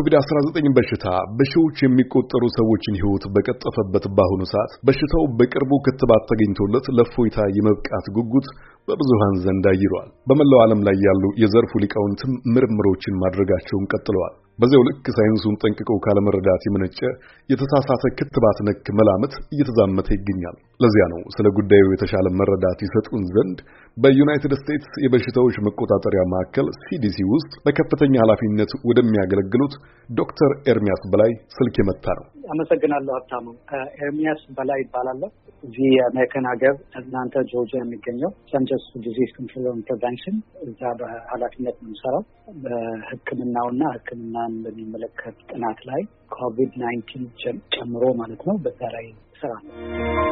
የኮቪድ-19 በሽታ በሺዎች የሚቆጠሩ ሰዎችን ሕይወት በቀጠፈበት በአሁኑ ሰዓት በሽታው በቅርቡ ክትባት ተገኝቶለት ለእፎይታ የመብቃት ጉጉት በብዙሃን ዘንድ አይሏል። በመላው ዓለም ላይ ያሉ የዘርፉ ሊቃውንትም ምርምሮችን ማድረጋቸውን ቀጥለዋል። በዚያው ልክ ሳይንሱን ጠንቅቀው ካለመረዳት የመነጨ የተሳሳተ ክትባት ነክ መላምት እየተዛመተ ይገኛል። ለዚያ ነው ስለ ጉዳዩ የተሻለ መረዳት ይሰጡን ዘንድ በዩናይትድ ስቴትስ የበሽታዎች መቆጣጠሪያ ማዕከል ሲዲሲ ውስጥ በከፍተኛ ኃላፊነት ወደሚያገለግሉት ዶክተር ኤርሚያስ በላይ ስልክ የመታ ነው። አመሰግናለሁ ሀብታሙ። ኤርሚያስ በላይ እባላለሁ። እዚህ የአሜሪካን ሀገር አትላንታ ጆርጂያ የሚገኘው Centers Disease Control Prevention እዛ በኃላፊነት ነው በሕክምናውና ሕክምናን በሚመለከት ጥናት ላይ COVID nineteen ጨምሮ ማለት ነው። በዛ ላይ ስራ ነው።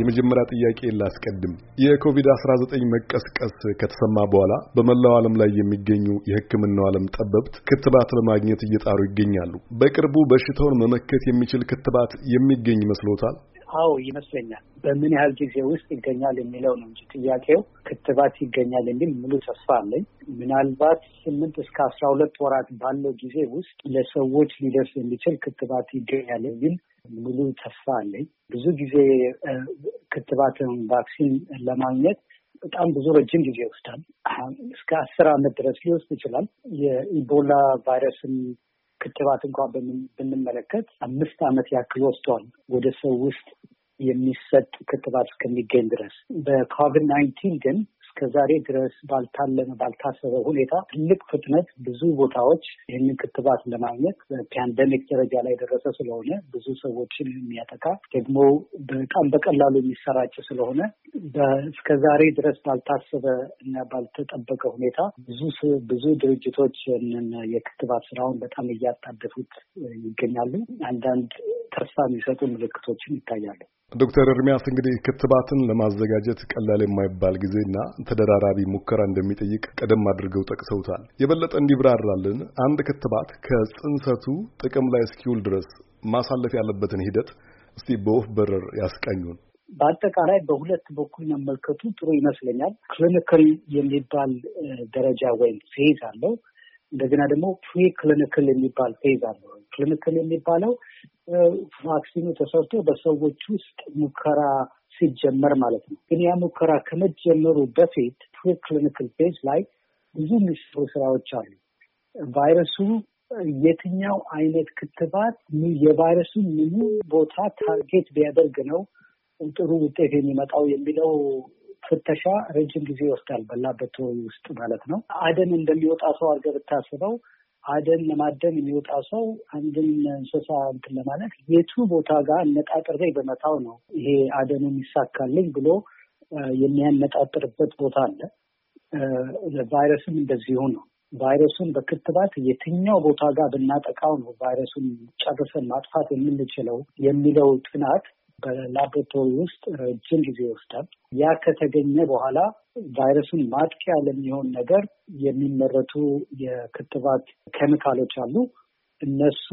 የመጀመሪያ ጥያቄ ላስቀድም። የኮቪድ-19 መቀስቀስ ከተሰማ በኋላ በመላው ዓለም ላይ የሚገኙ የሕክምናው ዓለም ጠበብት ክትባት ለማግኘት እየጣሩ ይገኛሉ። በቅርቡ በሽታውን መመከት የሚችል ክትባት የሚገኝ ይመስሎታል? አዎ ይመስለኛል። በምን ያህል ጊዜ ውስጥ ይገኛል የሚለው ነው እንጂ ጥያቄው ክትባት ይገኛል የሚል ሙሉ ተስፋ አለኝ። ምናልባት ስምንት እስከ አስራ ሁለት ወራት ባለው ጊዜ ውስጥ ለሰዎች ሊደርስ የሚችል ክትባት ይገኛል የሚል ሙሉ ተስፋ አለኝ። ብዙ ጊዜ ክትባትን vaccine ለማግኘት በጣም ብዙ ረጅም ጊዜ ይወስዳል። እስከ አስር ዓመት ድረስ ሊወስድ ይችላል። የኢቦላ ቫይረስን ክትባት እንኳን ብንመለከት አምስት ዓመት ያክል ወስዷል ወደ ሰው ውስጥ የሚሰጥ ክትባት እስከሚገኝ ድረስ። በ COVID nineteen ግን እስከ ዛሬ ድረስ ባልታለመ ባልታሰበ ሁኔታ ትልቅ ፍጥነት ብዙ ቦታዎች ይህንን ክትባት ለማግኘት በ pandemic ደረጃ ላይ የደረሰ ስለሆነ ብዙ ሰዎችን የሚያጠቃ ደግሞ በጣም በቀላሉ የሚሰራጭ ስለሆነ እስከ ዛሬ ድረስ ባልታሰበ እና ባልተጠበቀ ሁኔታ ብዙ ብዙ ድርጅቶች የክትባት ስራውን በጣም እያጣደፉት ይገኛሉ። አንዳንድ ተስፋ የሚሰጡ ምልክቶችም ይታያሉ። ዶክተር ኤርሚያስ እንግዲህ ክትባትን ለማዘጋጀት ቀላል የማይባል ጊዜና ተደራራቢ ሙከራ እንደሚጠይቅ ቀደም አድርገው ጠቅሰውታል። የበለጠ እንዲብራራልን አንድ ክትባት ከጽንሰቱ ጥቅም ላይ እስኪውል ድረስ ማሳለፍ ያለበትን ሂደት እስቲ በወፍ በረር ያስቃኙን። በአጠቃላይ በሁለት በኩል መመልከቱ ጥሩ ይመስለኛል። clinical የሚባል ደረጃ ወይም phase አለው። እንደገና ደግሞ pre clinical የሚባል phase አለው። clinical የሚባለው vaccine ኑ ተሰርቶ በሰዎች ውስጥ ሙከራ ሲጀመር ማለት ነው። ግን ያ ሙከራ ከመጀመሩ በፊት pre clinical phase ላይ ብዙ የሚሰሩ ስራዎች አሉ። ቫይረሱ የትኛው አይነት ክትባት የቫይረሱ ምኑ ቦታ target ቢያደርግ ነው ጥሩ ውጤት የሚመጣው የሚለው ፍተሻ ረጅም ጊዜ ይወስዳል። በላቦራቶሪ ውስጥ ማለት ነው። አደን እንደሚወጣ ሰው አድርገህ ብታስበው አደን ለማደን የሚወጣ ሰው አንድን እንስሳ እንትን ለማለት የቱ ቦታ ጋር አነጣጥሬ በመታው ነው ይሄ አደኑ የሚሳካልኝ ብሎ የሚያነጣጥርበት ቦታ አለ። ቫይረስም እንደዚሁ ነው። ቫይረሱን በክትባት የትኛው ቦታ ጋር ብናጠቃው ነው ቫይረሱን ጨርሰን ማጥፋት የምንችለው የሚለው ጥናት በላቦራቶሪ ውስጥ ረጅም ጊዜ ይወስዳል። ያ ከተገኘ በኋላ ቫይረሱን ማጥቂያ ለሚሆን ነገር የሚመረቱ የክትባት ኬሚካሎች አሉ። እነሱ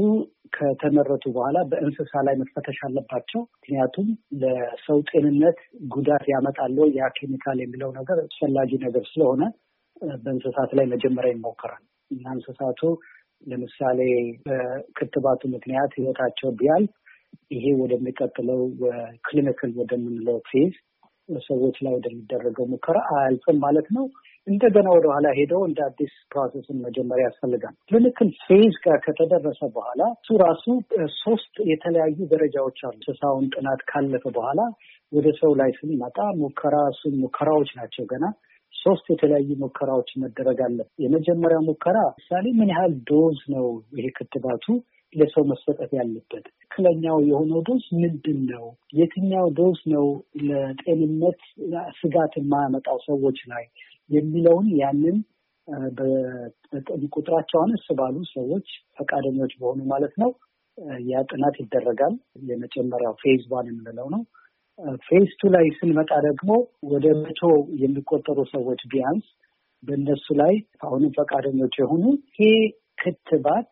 ከተመረቱ በኋላ በእንስሳ ላይ መፈተሽ አለባቸው። ምክንያቱም ለሰው ጤንነት ጉዳት ያመጣል ያ ኬሚካል የሚለው ነገር አስፈላጊ ነገር ስለሆነ በእንስሳት ላይ መጀመሪያ ይሞከራል እና እንስሳቱ ለምሳሌ በክትባቱ ምክንያት ሕይወታቸው ቢያልፍ ይሄ ወደሚቀጥለው clinical ወደምንለው phase ሰዎች ላይ ወደሚደረገው ሙከራ አያልፍም ማለት ነው። እንደገና ወደኋላ ሄደው እንደ አዲስ process ን መጀመር ያስፈልጋል። clinical phase ጋር ከተደረሰ በኋላ እሱ ራሱ ሶስት የተለያዩ ደረጃዎች አሉ። እንስሳውን ጥናት ካለፈ በኋላ ወደ ሰው ላይ ስንመጣ ሙከራ እሱ ሙከራዎች ናቸው ገና ሶስት የተለያዩ ሙከራዎች መደረግ አለ። የመጀመሪያው ሙከራ ምሳሌ ምን ያህል dose ነው ይሄ ክትባቱ ለሰው መሰጠት ያለበት? ትክክለኛው የሆነው dose ምንድን ነው? የትኛው dose ነው ለጤንነት ስጋት የማያመጣው ሰዎች ላይ የሚለውን ያንን ቁጥራቸው አነስ ባሉ ሰዎች ፈቃደኞች በሆኑ ማለት ነው ያ ጥናት ይደረጋል። የመጀመሪያው phase one የምንለው ነው። phase two ላይ ስንመጣ ደግሞ ወደ መቶ የሚቆጠሩ ሰዎች ቢያንስ በእነሱ ላይ አሁንም ፈቃደኞች የሆኑ ይሄ ክትባት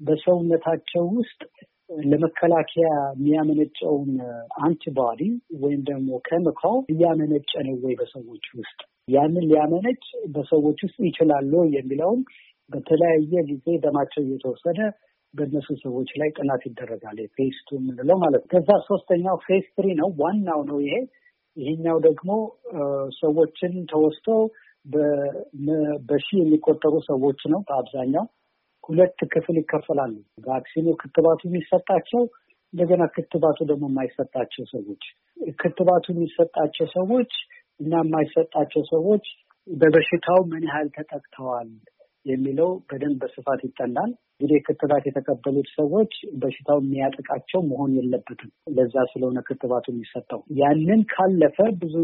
በሰውነታቸው ውስጥ ለመከላከያ የሚያመነጨውን antibody ወይም ደግሞ ኬሚካል እያመነጨ ነው ወይ በሰዎች ውስጥ ያንን ሊያመነጭ በሰዎች ውስጥ ይችላሉ የሚለውን በተለያየ ጊዜ ደማቸው እየተወሰደ በእነሱ ሰዎች ላይ ጥናት ይደረጋል። phase two የምንለው ማለት ነው። ከዛ ሶስተኛው phase three ነው። ዋናው ነው ይሄ። ይሄኛው ደግሞ ሰዎችን ተወስቶ በሺህ የሚቆጠሩ ሰዎች ነው በአብዛኛው። ሁለት ክፍል ይከፈላሉ። vaccine ኑ ክትባቱ የሚሰጣቸው እንደገና ክትባቱ ደግሞ የማይሰጣቸው ሰዎች። ክትባቱ የሚሰጣቸው ሰዎች እና የማይሰጣቸው ሰዎች በበሽታው ምን ያህል ተጠቅተዋል የሚለው በደንብ በስፋት ይጠናል። እንግዲህ ክትባት የተቀበሉት ሰዎች በሽታው የሚያጠቃቸው መሆን የለበትም። ለዛ ስለሆነ ክትባቱ የሚሰጠው ያንን ካለፈ ብዙ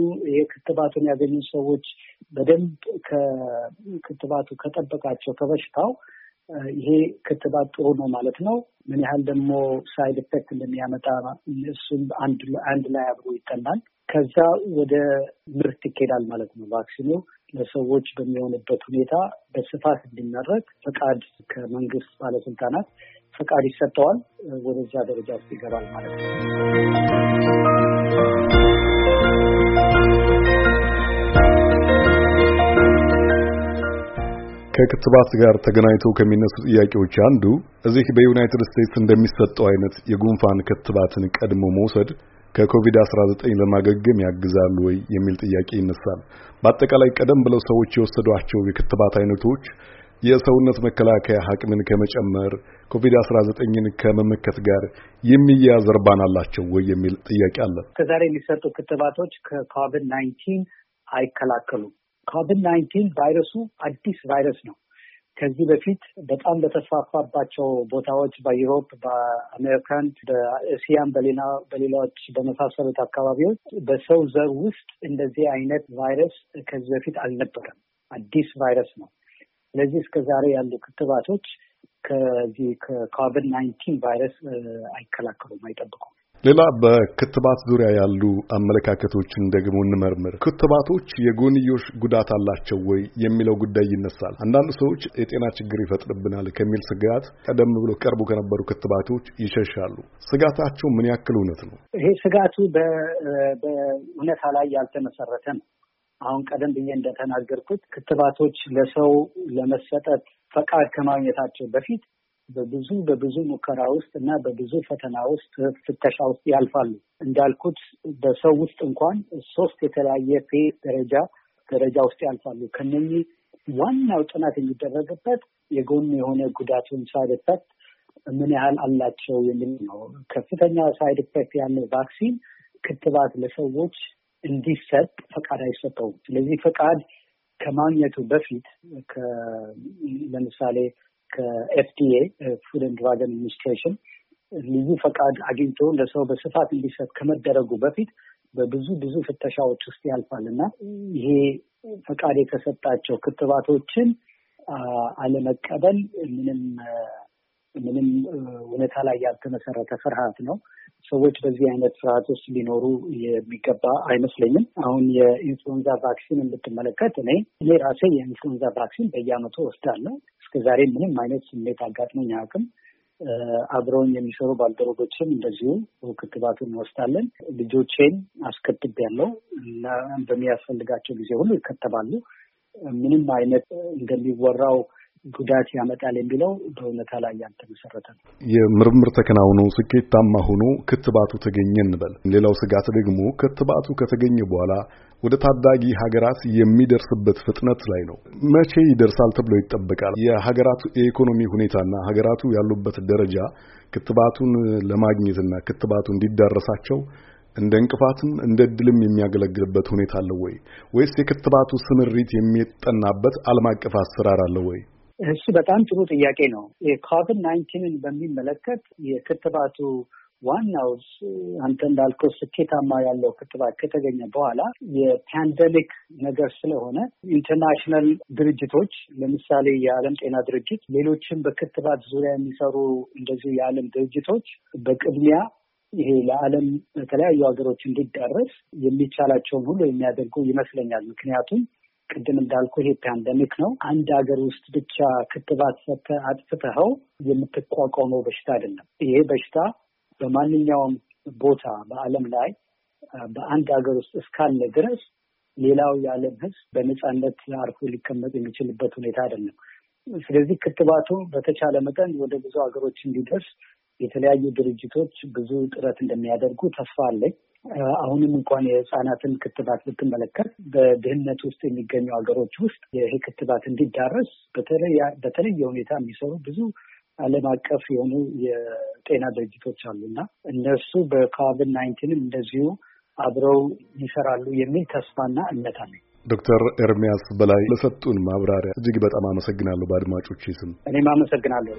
ክትባቱን ያገኙ ሰዎች በደንብ ከክትባቱ ከጠበቃቸው ከበሽታው ይሄ ክትባት ጥሩ ነው ማለት ነው። ምን ያህል ደግሞ side effect እንደሚያመጣ እሱም አንድ ላይ አብሮ ይጠናል። ከዛ ወደ ምርት ይኬዳል ማለት ነው። vaccine ኑ ለሰዎች በሚሆንበት ሁኔታ በስፋት እንዲመረት ፈቃድ ከመንግስት ባለስልጣናት ፈቃድ ይሰጠዋል። ወደዛ ደረጃ ውስጥ ይገባል ማለት ነው። ከክትባት ጋር ተገናኝተው ከሚነሱ ጥያቄዎች አንዱ እዚህ በዩናይትድ ስቴትስ እንደሚሰጠው አይነት የጉንፋን ክትባትን ቀድሞ መውሰድ ከኮቪድ-19 ለማገገም ያግዛሉ ወይ የሚል ጥያቄ ይነሳል። በአጠቃላይ ቀደም ብለው ሰዎች የወሰዷቸው የክትባት አይነቶች የሰውነት መከላከያ አቅምን ከመጨመር ኮቪድ-19ን ከመመከት ጋር የሚያያዝ እርባና አላቸው ወይ የሚል ጥያቄ አለ። ከዛሬ የሚሰጡ ክትባቶች ከ COVID nineteen አይከላከሉም። COVID nineteen ቫይረሱ አዲስ ቫይረስ ነው። ከዚህ በፊት በጣም በተስፋፋባቸው ቦታዎች በ Europe፣ በአሜሪካን፣ በእስያም በሌሎች በመሳሰሉት አካባቢዎች በሰው ዘር ውስጥ እንደዚህ አይነት ቫይረስ ከዚህ በፊት አልነበረም። አዲስ ቫይረስ ነው። ስለዚህ እስከ ዛሬ ያሉ ክትባቶች ከዚህ ከ COVID nineteen ቫይረስ አይከላከሉም፣ አይጠብቁም። ሌላ በክትባት ዙሪያ ያሉ አመለካከቶችን ደግሞ እንመርምር። ክትባቶች የጎንዮሽ ጉዳት አላቸው ወይ የሚለው ጉዳይ ይነሳል። አንዳንድ ሰዎች የጤና ችግር ይፈጥርብናል ከሚል ስጋት ቀደም ብሎ ቀርቡ ከነበሩ ክትባቶች ይሸሻሉ። ስጋታቸው ምን ያክል እውነት ነው? ይሄ ስጋቱ በእውነታ ላይ ያልተመሰረተ ነው። አሁን ቀደም ብዬ እንደተናገርኩት ክትባቶች ለሰው ለመሰጠት ፈቃድ ከማግኘታቸው በፊት በብዙ በብዙ ሙከራ ውስጥ እና በብዙ ፈተና ውስጥ ፍተሻ ውስጥ ያልፋሉ። እንዳልኩት በሰው ውስጥ እንኳን ሶስት የተለያየ phase ደረጃ ደረጃ ውስጥ ያልፋሉ። ከነኚህ ዋናው ጥናት የሚደረግበት የጎን የሆነ ጉዳቱን side effect ምን ያህል አላቸው የሚል ነው። ከፍተኛ side effect ያለው vaccine ክትባት ለሰዎች እንዲሰጥ ፈቃድ አይሰጠውም። ስለዚህ ፈቃድ ከማግኘቱ በፊት ለምሳሌ ከ FDA Food and Drug Administration ልዩ ፈቃድ አግኝቶ ለሰው በስፋት እንዲሰጥ ከመደረጉ በፊት በብዙ ብዙ ፍተሻዎች ውስጥ ያልፋል እና ይሄ ፈቃድ የተሰጣቸው ክትባቶችን አለመቀበል ምንም ምንም እውነታ ላይ ያልተመሰረተ ፍርሃት ነው። ሰዎች በዚህ አይነት ፍርሃት ውስጥ ሊኖሩ የሚገባ አይመስለኝም። አሁን የኢንፍሉዌንዛ ቫክሲን ብትመለከት እኔ እኔ ራሴ የኢንፍሉዌንዛ ቫክሲን በየዓመቱ ወስዳለሁ። እስከዛሬ ምንም አይነት ስሜት አጋጥሞኝ አያውቅም። አብረውኝ የሚሰሩ ባልደረቦችም እንደዚሁ ክትባቱን እንወስዳለን። ልጆቼን አስከትቤያለሁ እና በሚያስፈልጋቸው ጊዜ ሁሉ ይከተባሉ። ምንም አይነት እንደሚወራው ጉዳት ያመጣል የሚለው በእውነታ ላይ ያልተመሰረተ ነው። የምርምር ተከናውኖ ስኬታማ ሆኖ ክትባቱ ተገኘ እንበል። ሌላው ስጋት ደግሞ ክትባቱ ከተገኘ በኋላ ወደ ታዳጊ ሀገራት የሚደርስበት ፍጥነት ላይ ነው። መቼ ይደርሳል ተብሎ ይጠበቃል? የሀገራቱ የኢኮኖሚ ሁኔታና ሀገራቱ ያሉበት ደረጃ ክትባቱን ለማግኘትና ክትባቱ እንዲዳረሳቸው እንደ እንቅፋትም እንደ እድልም የሚያገለግልበት ሁኔታ አለው ወይ? ወይስ የክትባቱ ስምሪት የሚጠናበት ዓለም አቀፍ አሰራር አለው ወይ? እሱ በጣም ጥሩ ጥያቄ ነው። የኮቪድ nineteen ን በሚመለከት የክትባቱ ዋናው አንተ እንዳልከው ስኬታማ ያለው ክትባት ከተገኘ በኋላ የ pandemic ነገር ስለሆነ international ድርጅቶች ለምሳሌ የዓለም ጤና ድርጅት፣ ሌሎችም በክትባት ዙሪያ የሚሰሩ እንደዚሁ የዓለም ድርጅቶች በቅድሚያ ይሄ ለዓለም በተለያዩ ሀገሮች እንዲዳረስ የሚቻላቸውን ሁሉ የሚያደርጉ ይመስለኛል። ምክንያቱም ቅድም እንዳልኩ ይሄ ፓንደሚክ ነው። አንድ ሀገር ውስጥ ብቻ ክትባት ሰጥተህ አጥፍተኸው የምትቋቋመው በሽታ አይደለም። ይሄ በሽታ በማንኛውም ቦታ በዓለም ላይ በአንድ ሀገር ውስጥ እስካለ ድረስ ሌላው የዓለም ሕዝብ በነፃነት አርፎ ሊቀመጥ የሚችልበት ሁኔታ አይደለም። ስለዚህ ክትባቱ በተቻለ መጠን ወደ ብዙ ሀገሮች እንዲደርስ የተለያዩ ድርጅቶች ብዙ ጥረት እንደሚያደርጉ ተስፋ አለኝ። አሁንም እንኳን የህፃናትን ክትባት ብትመለከት በድህነት ውስጥ የሚገኙ ሀገሮች ውስጥ ይሄ ክትባት እንዲዳረስ በተለየ ሁኔታ የሚሰሩ ብዙ ዓለም አቀፍ የሆኑ የጤና ድርጅቶች አሉ እና እነርሱ በኮቪድ ናይንቲንም እንደዚሁ አብረው ይሰራሉ የሚል ተስፋና እምነት አለኝ። ዶክተር ኤርሚያስ በላይ ለሰጡን ማብራሪያ እጅግ በጣም አመሰግናለሁ። በአድማጮች ስም እኔም አመሰግናለሁ።